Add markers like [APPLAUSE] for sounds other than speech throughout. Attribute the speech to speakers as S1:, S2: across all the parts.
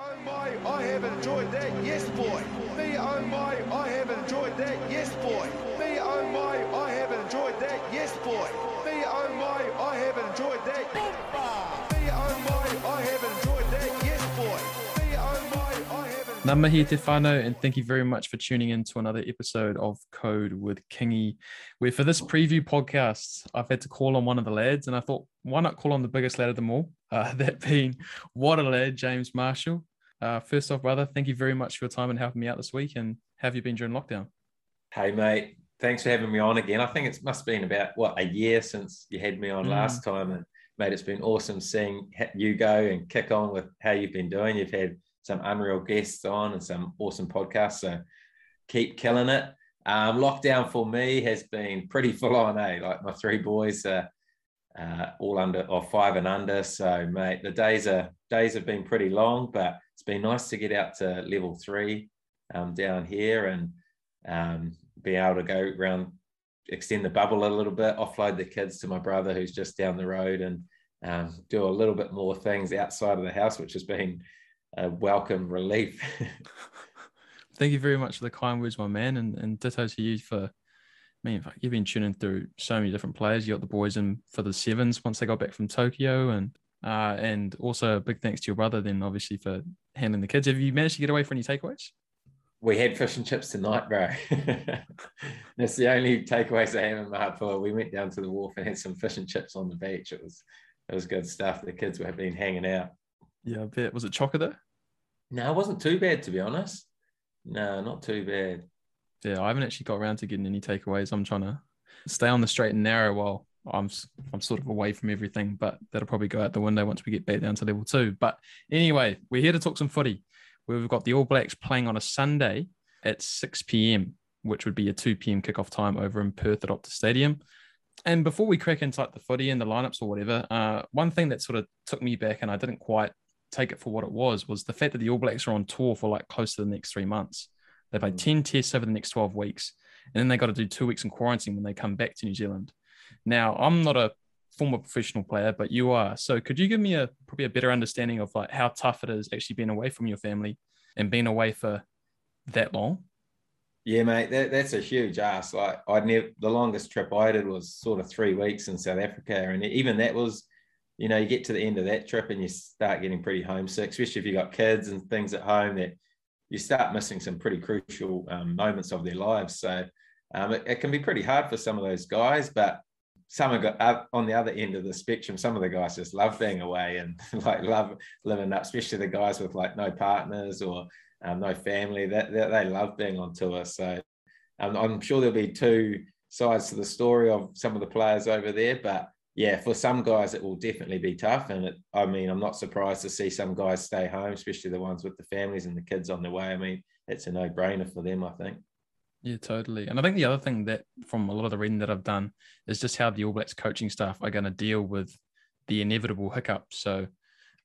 S1: oh my, I have enjoyed that, yes boy. Me oh my, I have enjoyed that, yes boy. Me oh my, I have enjoyed that, yes boy. Me oh my, I have enjoyed that. Me oh my, I have enjoyed that, yes boy. Me oh my, I have enjoyed
S2: Namahi te whānau, and thank you very much for tuning in to another episode of Code with Kingy. Where for this preview podcast, I've had to call on one of the lads, and I thought, why not call on the biggest lad of them all? Uh, [LAUGHS] that being what a lad, James Marshall. Uh, first off, brother, thank you very much for your time and helping me out this week. And have you been during lockdown?
S3: Hey, mate. Thanks for having me on again. I think it must have been about, what, a year since you had me on
S2: Mm.
S3: last time. And, mate, it's been awesome seeing you go and kick on with how you've been doing. You've had some unreal guests on and some awesome podcasts. So keep killing it. Um, lockdown for me has been pretty [LAUGHS] full on, eh? Like my three boys are uh, all under or five and under. So, mate, the days are days have been pretty long, but it's been nice to get out to level three um, down here and um, be able to go around, extend the bubble a little bit, offload the kids to my brother who's just down the road, and um, do a little bit more things outside of the house, which has been a welcome relief. [LAUGHS]
S2: Thank you very much for the kind words, my man, and, and ditto to you for. I mean, you've been tuning through so many different players. You got the boys in for the sevens once they got back from Tokyo, and uh, and also a big thanks to your brother, then obviously for handling the kids. Have you managed to get away for any takeaways?
S3: we had fish and chips tonight, bro. [LAUGHS] That's the only takeaways I have in my heart for. We went down to the wharf and had some fish and chips on the beach. It was it was good stuff. The kids were been hanging out.
S2: Yeah, I bet. Was it chocolate?
S3: No, it wasn't too bad to be honest. No, not too bad.
S2: Yeah, I haven't actually got around to getting any takeaways. I'm trying to stay on the straight and narrow while I'm I'm sort of away from everything, but that'll probably go out the window once we get back down to level two. But anyway, we're here to talk some footy. We've got the All Blacks playing on a Sunday at 6 p.m., which would be a 2 p.m. kickoff time over in Perth at Optus Stadium. And before we crack into like the footy and the lineups or whatever, uh, one thing that sort of took me back and I didn't quite take it for what it was was the fact that the All Blacks are on tour for like close to the next three months. They play
S3: Mm.
S2: 10 tests over the next 12 weeks, and then they got to do two weeks in quarantine when they come back to New Zealand. Now, I'm not a former professional player, but you are. So could you give me a probably a better understanding of like how tough it is actually being away from your family and being away for that long?
S3: Yeah, mate, that, that's a huge ask. Like I'd never the longest trip I did was sort of three weeks in South Africa, and even that was, you know, you get to the end of that trip and you start getting pretty homesick, especially if you got kids and things at home that you start missing some pretty crucial um, moments of their lives. So um, it, it can be pretty hard for some of those guys, but some have got uh, on the other end of the spectrum. Some of the guys just love being away and [LAUGHS] like love living up, especially the guys with like no partners or um, no family. That, they love being on tour. So um, I'm sure there'll be two sides to the story of some of the players over there. But yeah, for some guys, it will definitely be tough. And it, I mean, I'm not surprised to see some guys stay home, especially the ones with the families and the kids on the way. I mean, it's a no brainer for them, I think.
S2: Yeah, totally. And I think the other thing that from a lot of the reading that I've done is just how the All Blacks coaching staff are going to deal with the inevitable hiccups. So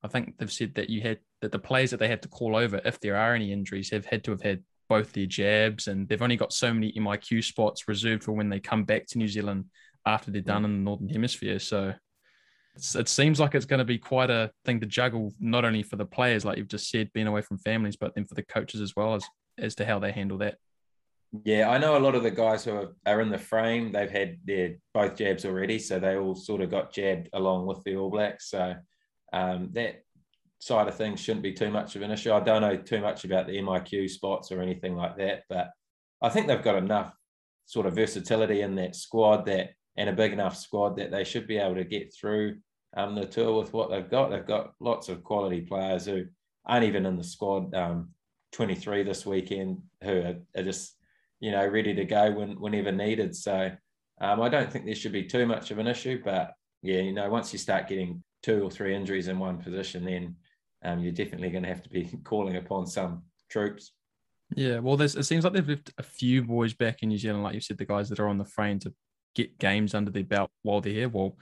S2: I think they've said that you had that the players that they had to call over, if there are any injuries, have had to have had both their jabs, and they've only got so many MIQ spots reserved for when they come back to New Zealand after they're done mm. in the Northern Hemisphere. So it seems like it's going to be quite a thing to juggle, not only for the players, like you've just said, being away from families, but then for the coaches as well as as to how they handle that.
S3: Yeah, I know a lot of the guys who are, are in the frame, they've had their both jabs already. So they all sort of got jabbed along with the All Blacks. So um, that side of things shouldn't be too much of an issue. I don't know too much about the MIQ spots or anything like that, but I think they've got enough sort of versatility in that squad that and a big enough squad that they should be able to get through um, the tour with what they've got. They've got lots of quality players who aren't even in the squad um, 23 this weekend who are, are just you know, ready to go when, whenever needed. So um, I don't think there should be too much of an issue. But yeah, you know, once you start getting two or three injuries in one position, then um, you're definitely going to have to be [LAUGHS] calling upon some troops.
S2: Yeah, well, there's it seems like they've left a few boys back in New Zealand, like you said, the guys that are on the frame to get games under their belt while they're here. Well,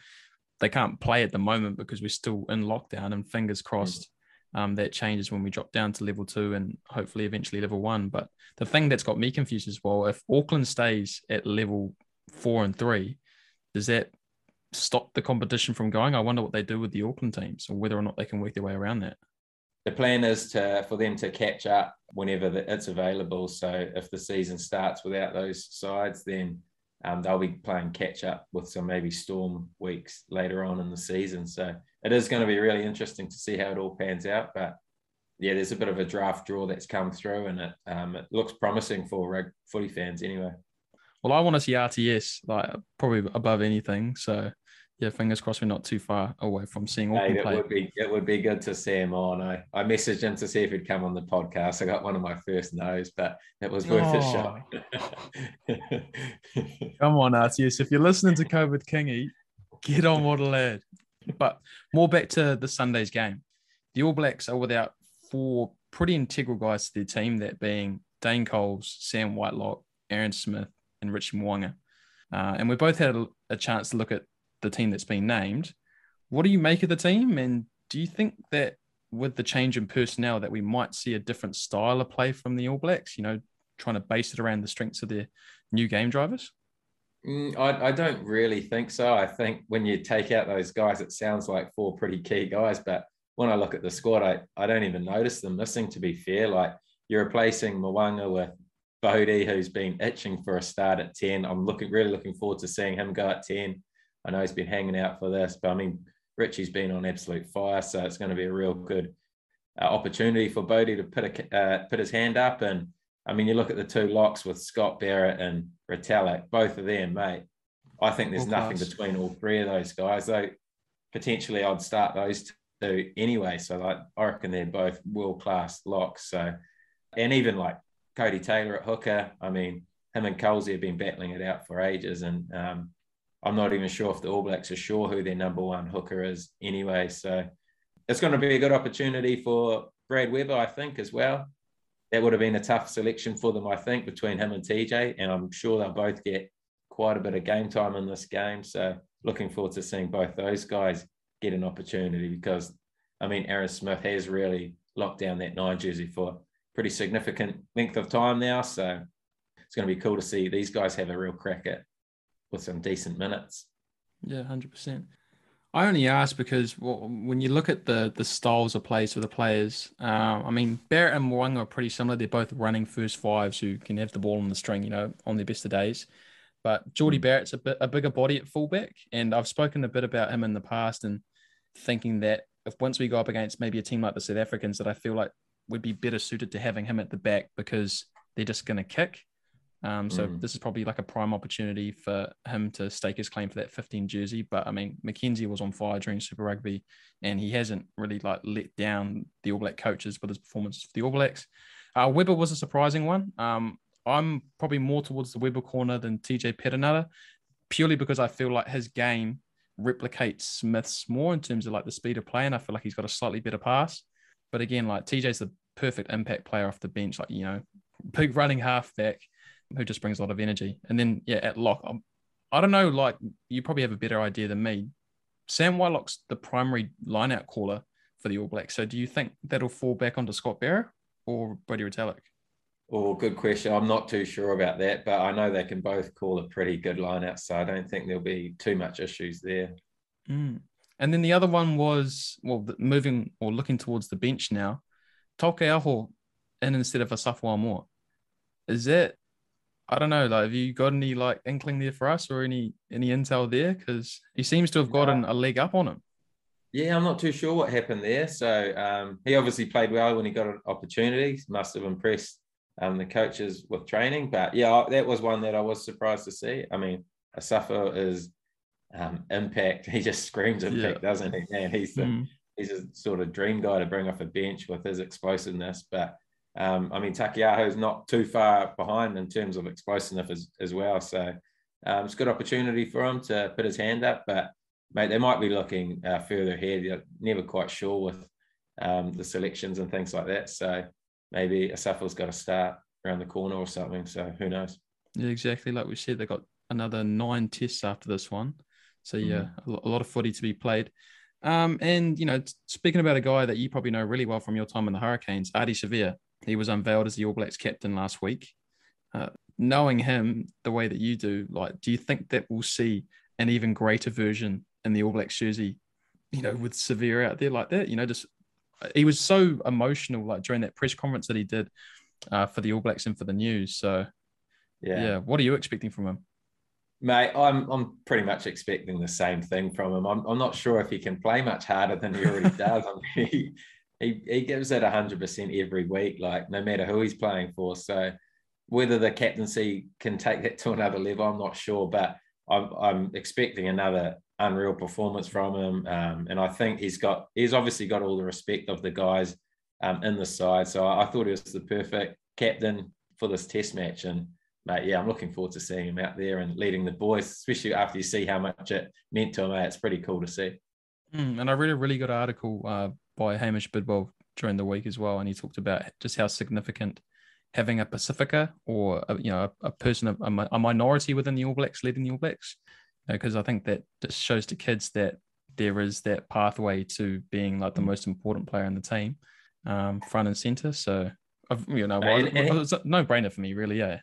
S2: they can't play at the moment because we're still in lockdown, and fingers crossed um, that changes when we drop down to level two and hopefully eventually level one. But the thing that's got me confused as well, if Auckland stays at level four and three, does that stop the competition from going? I wonder what they do with the Auckland teams or whether or not they can work their way around that.
S3: the plan is to for them to catch up whenever the, it's available. So if the season starts without those sides, then um, they'll be playing catch up with some maybe storm weeks later on in the season. So it is going to be really interesting to see how it all pans out. But yeah, there's a bit of a draft draw that's come through, and it um, it looks promising for rug footy fans anyway.
S2: Well, I want to see RTS like probably above anything. So yeah, fingers crossed we're not too far away from seeing Auckland
S3: hey,
S2: play.
S3: It would be it would be good to see him on. I, I messaged him to see if he'd come on the podcast. I got one of my first no's, but it was worth oh. a shot. [LAUGHS] [LAUGHS]
S2: come on, RTS. If you're listening to COVID Kingy, get on what a lad. But more back to the Sunday's game. The All Blacks are without four pretty integral guys to their team, that being Dane Coles, Sam Whitelock, Aaron Smith, and Richie Mo'unga. Uh, and we both had a, a, chance to look at the team that's been named. What do you make of the team? And do you think that with the change in personnel that we might see a different style of play from the All Blacks, you know, trying to base it around the strengths of their new game drivers?
S3: Mm, I, I, don't really think so. I think when you take out those guys, it sounds like four pretty key guys. But when I look at the squad, I, I don't even notice them missing, to be fair. Like you're replacing Mo'unga with Bodie, who's been itching for a start at 10. I'm looking really looking forward to seeing him go at 10. I know he's been hanging out for this, but I mean, Richie's been on absolute fire, so it's going to be a real good uh, opportunity for Bodie to put a uh, put his hand up. And I mean, you look at the two locks with Scott Barrett and Retallick, both of them, mate. I think there's all nothing class. between all three of those guys. Though potentially, I'd start those two anyway. So like, I reckon they're both world class locks. So, and even like Codie Taylor at hooker. I mean, him and Colesy have been battling it out for ages, and um, I'm not even sure if the All Blacks are sure who their number one hooker is anyway. So it's going to be a good opportunity for Brad Weber, I think, as well. That would have been a tough selection for them, I think, between him and TJ. And I'm sure they'll both get quite a bit of game time in this game. So looking forward to seeing both those guys get an opportunity because, I mean, Aaron Smith has really locked down that nine jersey for pretty significant length of time now. So it's going to be cool to see these guys have a real crack at with some decent minutes.
S2: Yeah, hundred percent. I only ask because well, when you look at the the styles of plays for the players, uh, I mean Barrett and Mo'unga are pretty similar. They're both running first fives who can have the ball on the string, you know, on their best of days. But Jordie hmm. Barrett's a bit a bigger body at fullback, and I've spoken a bit about him in the past, and thinking that if once we go up against maybe a team like the South Africans, that I feel like would be better suited to having him at the back because they're just going to kick um, so mm. this is probably like a prime opportunity for him to stake his claim for that 15 jersey. But I mean, McKenzie was on fire during Super Rugby, and he hasn't really like let down the All Black coaches with his performance for the All Blacks. Uh, Weber was a surprising one. Um, I'm probably more towards the Weber corner than TJ Perenara, purely because I feel like his game replicates Smith's more in terms of like the speed of play, and I feel like he's got a slightly better pass. But again, like TJ's the perfect impact player off the bench, like you know, big running halfback who just brings a lot of energy. And then yeah, at lock, I'm, I don't know, like you probably have a better idea than me. Sam Whitelock's the primary lineout caller for the All Blacks. So do you think that'll fall back onto Scott Barrett or Brodie Retallick?
S3: Oh, good question. I'm not too sure about that, but I know they can both call a pretty good lineout, so I don't think there'll be too much issues there.
S2: Mm. And then the other one was well, moving or looking towards the bench now. Taukei'aho in instead of a Asafo Aumua. Is that I don't know. Like, have you got any like inkling there for us, or any any intel there? Because he seems to have gotten a leg up on him.
S3: Yeah, I'm not too sure what happened there. So um, he obviously played well when he got an opportunity. Must have impressed um, the coaches with training. But yeah, that was one that I was surprised to see. I mean, Asafo is um, impact. [LAUGHS] He just screams impact, yeah. doesn't he? Man, he's the, mm. he's a sort of dream guy to bring off a bench with his explosiveness. But um, I mean, Taukei'aho is not too far behind in terms of explosiveness as, as well. So um, it's a good opportunity for him to put his hand up. But, mate, they might be looking uh, further ahead. You're never quite sure with um, the selections and things like that. So maybe Asafo's got to start around the corner or something. So who knows?
S2: Yeah, exactly. Like we said, they got another nine tests after this one. So, yeah, mm-hmm. a lot of footy to be played. Um, and, you know, speaking about a guy that you probably know really well from your time in the Hurricanes, Ardie Savea. He was unveiled as the All Blacks captain last week. Uh, knowing him the way that you do, like, do you think that we'll see an even greater version in the All Blacks jersey? You know, with Savea out there like that, you know, just he was so emotional, like during that press conference that he did uh, for the All Blacks and for the news. So, yeah. yeah, what are you expecting from him?
S3: Mate, I'm I'm pretty much expecting the same thing from him. I'm, I'm not sure if he can play much harder than he already [LAUGHS] does. I mean, he, he he gives it hundred percent every week, like no matter who he's playing for. So whether the captaincy can take that to another level, I'm not sure. But I'm I'm expecting another unreal performance from him, um, and I think he's got he's obviously got all the respect of the guys um, in the side. So I, I thought he was the perfect captain for this Test match, and mate, yeah, I'm looking forward to seeing him out there and leading the boys, especially after you see how much it meant to him. Mate. It's pretty cool to see.
S2: Mm, and I read a really good article uh, by Hamish Bidwell during the week as well, and he talked about just how significant having a Pasifika or a, you know a, a person of a, a, minority within the All Blacks leading the All Blacks, because I think that just shows to kids that there is that pathway to being like the most important player in the team, um, front and center. So, I've, you know, well, and, and it's a no brainer for me, really. Yeah.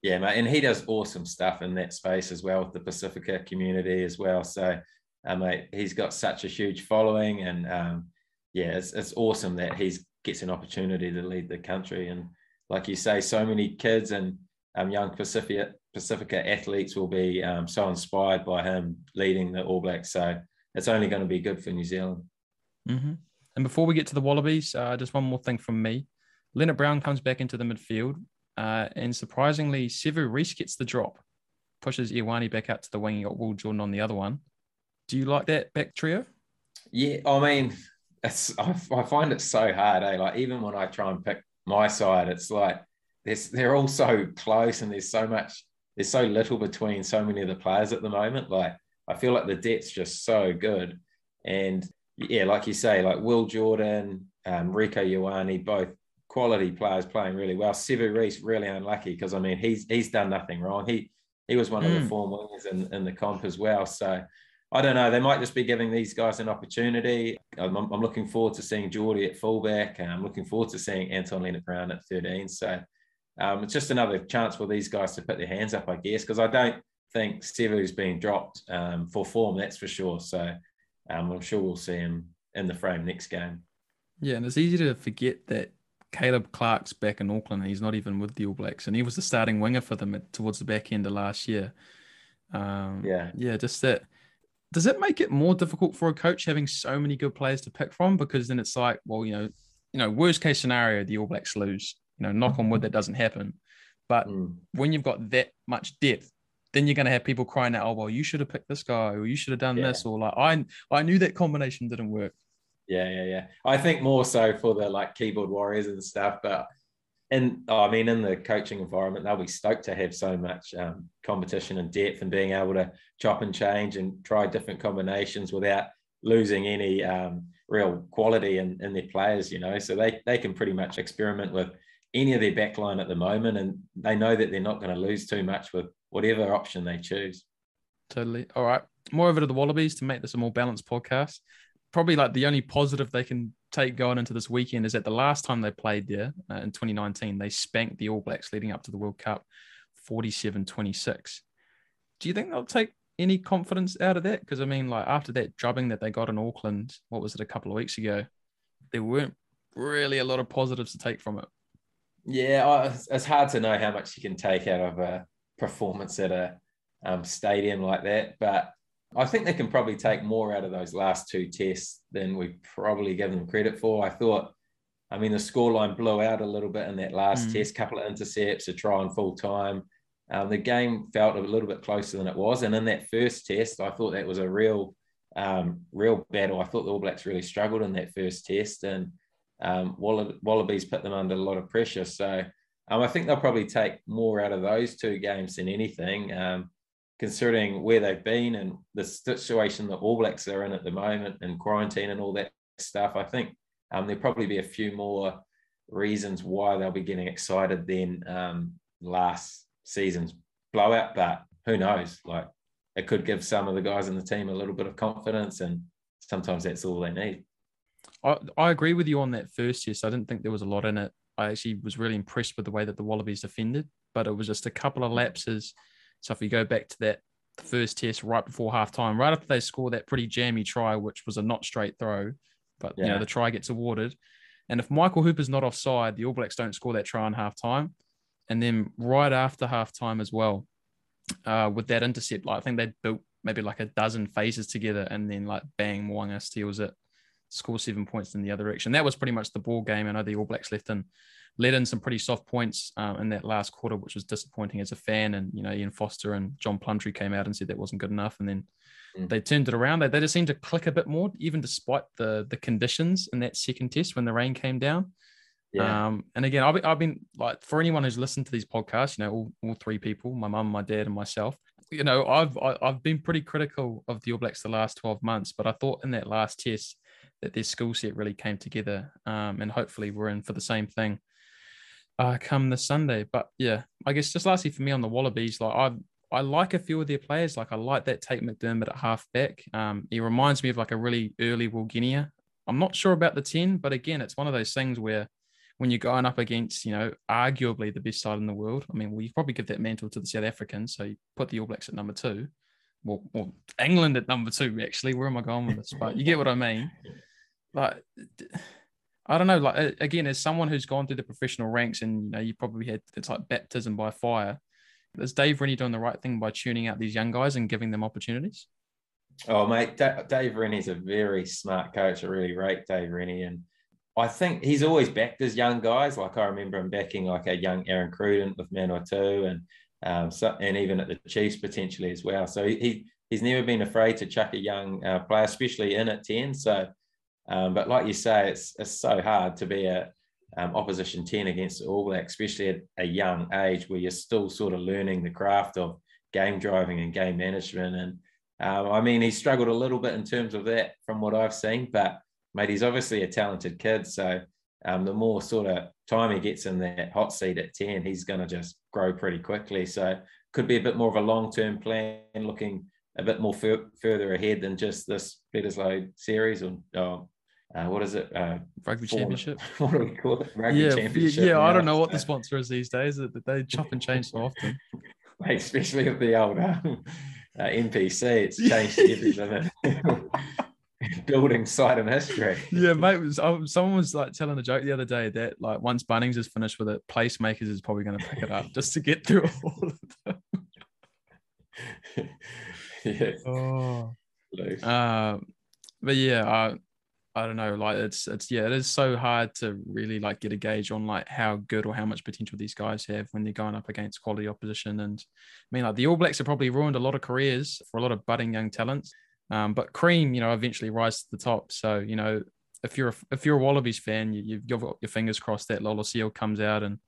S3: Yeah, mate, and he does awesome stuff in that space as well with the Pasifika community as well. So, uh, mate, he's got such a huge following, and um, yeah, it's, it's awesome that he gets an opportunity to lead the country. And like you say, so many kids and um, young Pasifika Pasifika athletes will be um, so inspired by him leading the All Blacks. So it's only going to be good for New Zealand.
S2: Mm-hmm. And before we get to the Wallabies, uh, just one more thing from me. Lienert-Brown comes back into the midfield. Uh, and surprisingly, Sevu Reece gets the drop, pushes Ioane back out to the wing. You got Will Jordan on the other one. Do you like that back trio?
S3: Yeah, I mean, it's I, I find it so hard. Eh? Like even when I try and pick my side, it's like there's they're all so close, and there's so much, there's so little between so many of the players at the moment. Like I feel like the depth's just so good, and yeah, like you say, like Will Jordan, um, Rieko Ioane, both quality players playing really well. Sevu Reece really unlucky because I mean he's he's done nothing wrong. He he was one mm. of the hmm. form winners in, in the comp as well. So I don't know. They might just be giving these guys an opportunity. I'm, I'm looking forward to seeing Jordie at fullback. And I'm looking forward to seeing Anton Lienert-Brown at 13. So um, it's just another chance for these guys to put their hands up, I guess, because I don't think Sevu's being dropped um, for form, that's for sure. So um, I'm sure we'll see him in the frame next game.
S2: Yeah, and it's easy to forget that Caleb Clarke's back in Auckland. He's not even with the All Blacks, and he was the starting winger for them at, towards the back end of last year. Um, yeah, yeah, just that. Does it make it more difficult for a coach having so many good players to pick from? Because then it's like, well, you know, you know, worst case scenario, the All Blacks lose. You know, knock on wood, that doesn't happen. But mm. when you've got that much depth, then you're going to have people crying out, "Oh, well, you should have picked this guy, or you should have done yeah. this," or like, "I, I knew that combination didn't work."
S3: Yeah, yeah, yeah. I think more so for the like keyboard warriors and stuff, but and oh, I mean, in the coaching environment, they'll be stoked to have so much um, competition and depth and being able to chop and change and try different combinations without losing any um, real quality in, in their players, you know. So they, they can pretty much experiment with any of their backline at the moment and they know that they're not going to lose too much with whatever option they choose.
S2: Totally. All right. More over to the Wallabies to make this a more balanced podcast probably like the only positive they can take going into this weekend is that the last time they played there uh, in 2019, they spanked the All Blacks leading up to the World Cup 47 26. Do you think they'll take any confidence out of that? Because I mean, like after that drubbing that they got in Auckland, what was it, a couple of weeks ago, there weren't really a lot of positives to take from it.
S3: Yeah, it's hard to know how much you can take out of a performance at a um, stadium like that. But I think they can probably take more out of those last two tests than we probably give them credit for. I thought, I mean, the scoreline blew out a little bit in that last mm. test, couple of intercepts, a try on full time. Um, the game felt a little bit closer than it was. And in that first test, I thought that was a real, um, real battle. I thought the All Blacks really struggled in that first test, and um, Wallabies put them under a lot of pressure. So um, I think they'll probably take more out of those two games than anything. Considering where they've been and the situation that All Blacks are in at the moment and quarantine and all that stuff, I think um, there'll probably be a few more reasons why they'll be getting excited than um, last season's blowout. But who knows? Like it could give some of the guys in the team a little bit of confidence, and sometimes that's all they need.
S2: I, I agree with you on that first test. I didn't think there was a lot in it. I actually was really impressed with the way that the Wallabies defended, but it was just a couple of lapses so if you go back to that first test right before halftime, right after they score that pretty jammy try, which was a not straight throw, but yeah. you know the try gets awarded. And if Michael Hooper's not offside, the All Blacks don't score that try on half time. And then right after half time as well, uh, with that intercept, like I think they built maybe like a dozen phases together, and then like bang, Mo'unga steals it, score seven points in the other direction. That was pretty much the ball game. I know the All Blacks left in let in some pretty soft points um, in that last quarter, which was disappointing as a fan. And you know, Ian Foster and John Plumtree came out and said that wasn't good enough, and then mm. they turned it around. They, they just seemed to click a bit more, even despite the the conditions in that second test when the rain came down. Yeah. Um, and again, I've been, I've been like for anyone who's listened to these podcasts, you know, all, all three people, my mum, my dad, and myself. You know, I've I, have i have been pretty critical of the All Blacks the last twelve months, but I thought in that last test that their skill set really came together, um, and hopefully we're in for the same thing uh, come this Sunday. But yeah, I guess just lastly for me on the Wallabies, like I I like a few of their players. Like I like that Tate McDermott at halfback. Um, he reminds me of like a really early Will Genia. I'm not sure about the 10, but again, it's one of those things where when you're going up against, you know, arguably the best side in the world, I mean, well, you probably give that mantle to the South Africans. So you put the All Blacks at number two. Well, well, England at number two, actually. Where am I going with this? But you get what I mean. Like, I don't know. Like again, as someone who's gone through the professional ranks, and you know, you probably had it's like baptism by fire. Is Dave Rennie doing the right thing by tuning out these young guys and giving them opportunities?
S3: Oh, mate, D- Dave Rennie's a very smart coach. I really rate Dave Rennie, and I think he's always backed his young guys. Like I remember him backing like a young Aaron Cruden with Manawatu, and um, so, and even at the Chiefs potentially as well. So he he's never been afraid to chuck a young uh, player, especially in at ten. So um, but like you say, it's it's so hard to be a um, opposition 10 against All Blacks, especially at a young age where you're still sort of learning the craft of game driving and game management. And um, I mean, he struggled a little bit in terms of that from what I've seen, but mate, he's obviously a talented kid. So um, the more sort of time he gets in that hot seat at 10, he's going to just grow pretty quickly. So could be a bit more of a long term plan looking a bit more fur- further ahead than just this Bledisloe series or, or uh, what is it? Uh,
S2: Rugby Championship. [LAUGHS]
S3: what do we call it? Rugby
S2: yeah,
S3: Championship.
S2: Yeah, I don't know what the sponsor is these days. That they chop and change so often. [LAUGHS]
S3: Especially with the old um, uh, NPC, it's changed everything. [LAUGHS] Building site and history.
S2: Yeah, mate. Was, oh, someone was like telling a joke the other day that like once Bunnings is finished with it, Placemakers is probably going to pick it up just to get through all of them.
S3: yeah.
S2: Oh. Uh, but yeah, uh, I don't know, like it's it's yeah, it is so hard to really like get a gauge on like how good or how much potential these guys have when they're going up against quality opposition. And I mean, like the All Blacks have probably ruined a lot of careers for a lot of budding young talents. Um, but Cream, you know, eventually rise to the top. So you know, if you're a, if you're a Wallabies fan, you, you've got your fingers crossed that Lolesio comes out and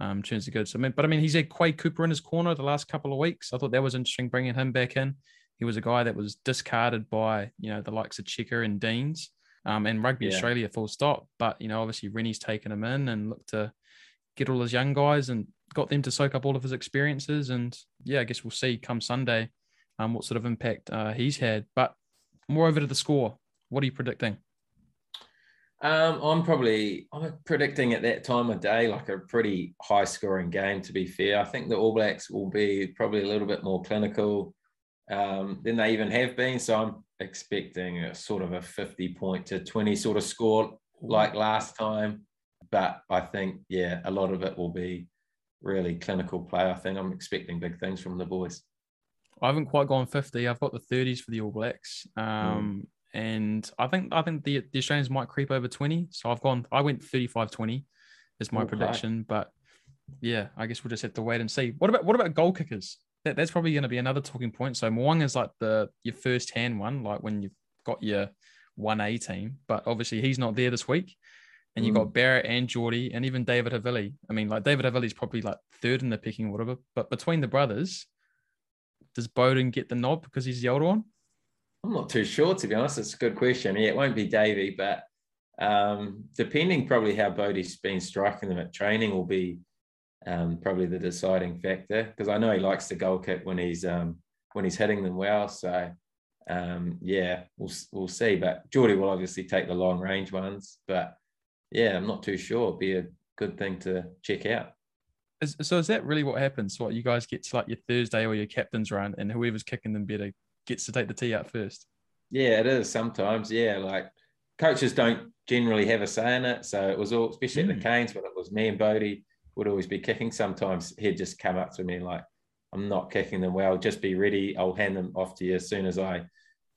S2: um, turns the good. So I mean, but I mean, he's had Quade Cooper in his corner the last couple of weeks. I thought that was interesting bringing him back in. He was a guy that was discarded by you know the likes of Cheika and Deans um, and Rugby yeah. Australia full stop. But you know, obviously Rennie's taken him in and looked to get all his young guys and got them to soak up all of his experiences. And yeah, I guess we'll see come Sunday um, what sort of impact uh, he's had. But more over to the score. What are you predicting?
S3: Um, I'm probably I'm predicting at that time of day like a pretty high scoring game. To be fair, I think the All Blacks will be probably a little bit more clinical um, than they even have been. So I'm expecting a sort of a 50 point to 20 sort of score like last time. But I think, yeah, a lot of it will be really clinical play. I think I'm expecting big things from the boys.
S2: I haven't quite gone 50. I've got the 30s for the All Blacks. Um, mm. And I think I think the, the Australians might creep over 20. So I've gone, I went 35 20 is my okay. prediction. But yeah, I guess we'll just have to wait and see. What about what about goal kickers? That, that's probably going to be another talking point. So Mo'unga is like the your first hand one, like when you've got your one A team, but obviously he's not there this week. And you've got mm. Barrett and Jordie and even David Havili. I mean, like David Havili's probably like third in the picking, whatever. But between the brothers, does Beauden get the nod because he's the older one?
S3: I'm not too sure, to be honest. It's a good question. Yeah, it won't be Davey, but um, depending probably how Bodie's been striking them at training will be um, probably the deciding factor because I know he likes the goal kick when he's um, when he's hitting them well. So um, yeah, we'll we'll see. But Jordie will obviously take the long range ones. But yeah, I'm not too sure. It'd be a good thing to check out.
S2: Is, so is that really what happens? What you guys get to like your Thursday or your captain's run, and whoever's kicking them better gets to take the tee out first?
S3: Yeah, it is sometimes. Yeah, like coaches don't generally have a say in it. So it was all, especially
S2: Mm.
S3: at the Canes, when it was me and Bodie would always be kicking. Sometimes he'd just come up to me like, I'm not kicking them well. Just be ready. I'll hand them off to you as soon as I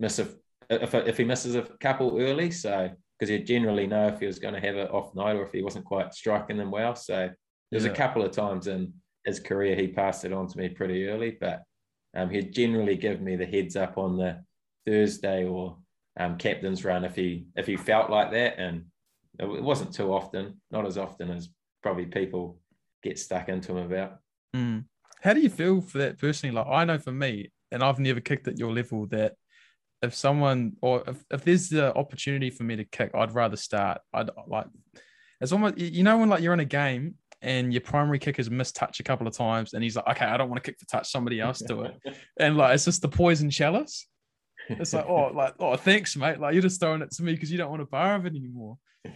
S3: miss a if, if he misses a couple early. So because he'd generally know if he was going to have an off night or if he wasn't quite striking them well. So there's
S2: Yeah.
S3: a couple of times in his career he passed it on to me pretty early, but um, he'd generally give me the heads up on the Thursday or um, captain's run if he if he felt like that, and it wasn't too often, not as often as probably people get stuck into them about.
S2: Mm. How do you feel for that personally? Like I know for me, and I've never kicked at your level, that if someone or if, if there's the opportunity for me to kick, I'd rather start. I'd like it's almost you know when like you're in a game and your primary kicker's missed touch a couple of times and he's like, okay, I don't want to kick the touch, somebody else do it. [LAUGHS] And like it's just the poison chalice. It's like, oh, [LAUGHS] like, oh, thanks, mate. Like you're just throwing it to me because you don't want to borrow it anymore. [LAUGHS]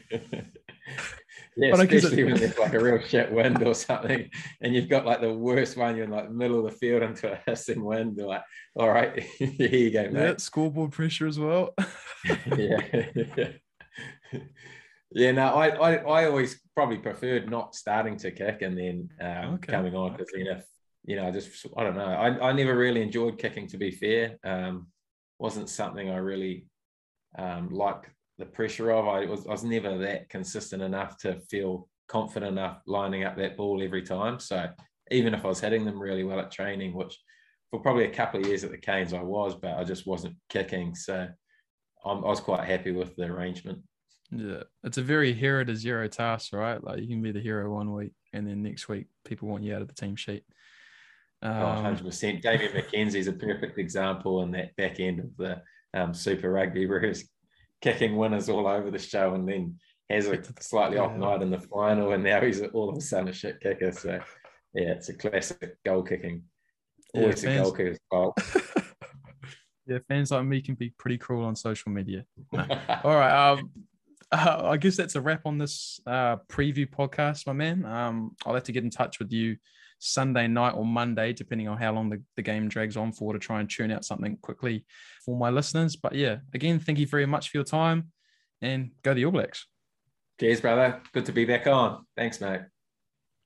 S3: yeah,
S2: But
S3: especially when [LAUGHS] there's like a real shit wind or something, and you've got like the worst one. You're in like middle of the field into a hissing wind. They're like, "All right, [LAUGHS] here you go,
S2: Yeah,
S3: mate."
S2: scoreboard pressure as well. [LAUGHS]
S3: yeah, yeah. No, I, I, I always probably preferred not starting to kick and then um,
S2: Okay.
S3: coming on because then if you know, I just I don't know. I, I never really enjoyed kicking. To be fair, um, wasn't something I really um, liked the pressure of. I was I was never that consistent enough to feel confident enough lining up that ball every time. So even if I was hitting them really well at training, which for probably a couple of years at the Canes I was, but I just wasn't kicking. So I'm, I was quite happy with the arrangement.
S2: Yeah, it's a very hero to zero task, right? Like you can be the hero one week, and then next week people want you out of the team sheet.
S3: Oh,
S2: Um,
S3: 100%. Damian McKenzie's a perfect example in that back end of the um, Super Rugby, [LAUGHS] where he's kicking winners all over the show and then has [LAUGHS] a slightly off night in the final, and now he's all of a sudden a shit kicker. So, yeah, it's a classic goal kicking.
S2: Yeah,
S3: Always a
S2: fans-
S3: goal kicker's fault. [LAUGHS] [LAUGHS]
S2: yeah, fans like me can be pretty cruel on social media. All right. Um, uh, I guess that's a wrap on this uh, preview podcast, my man. Um, I'll have to get in touch with you Sunday night or Monday, depending on how long the, the game drags on for, to try and churn out something quickly for my listeners. But yeah, again, thank you very much for your time and go the All Blacks.
S3: Cheers, brother. Good to be back on. Thanks, mate.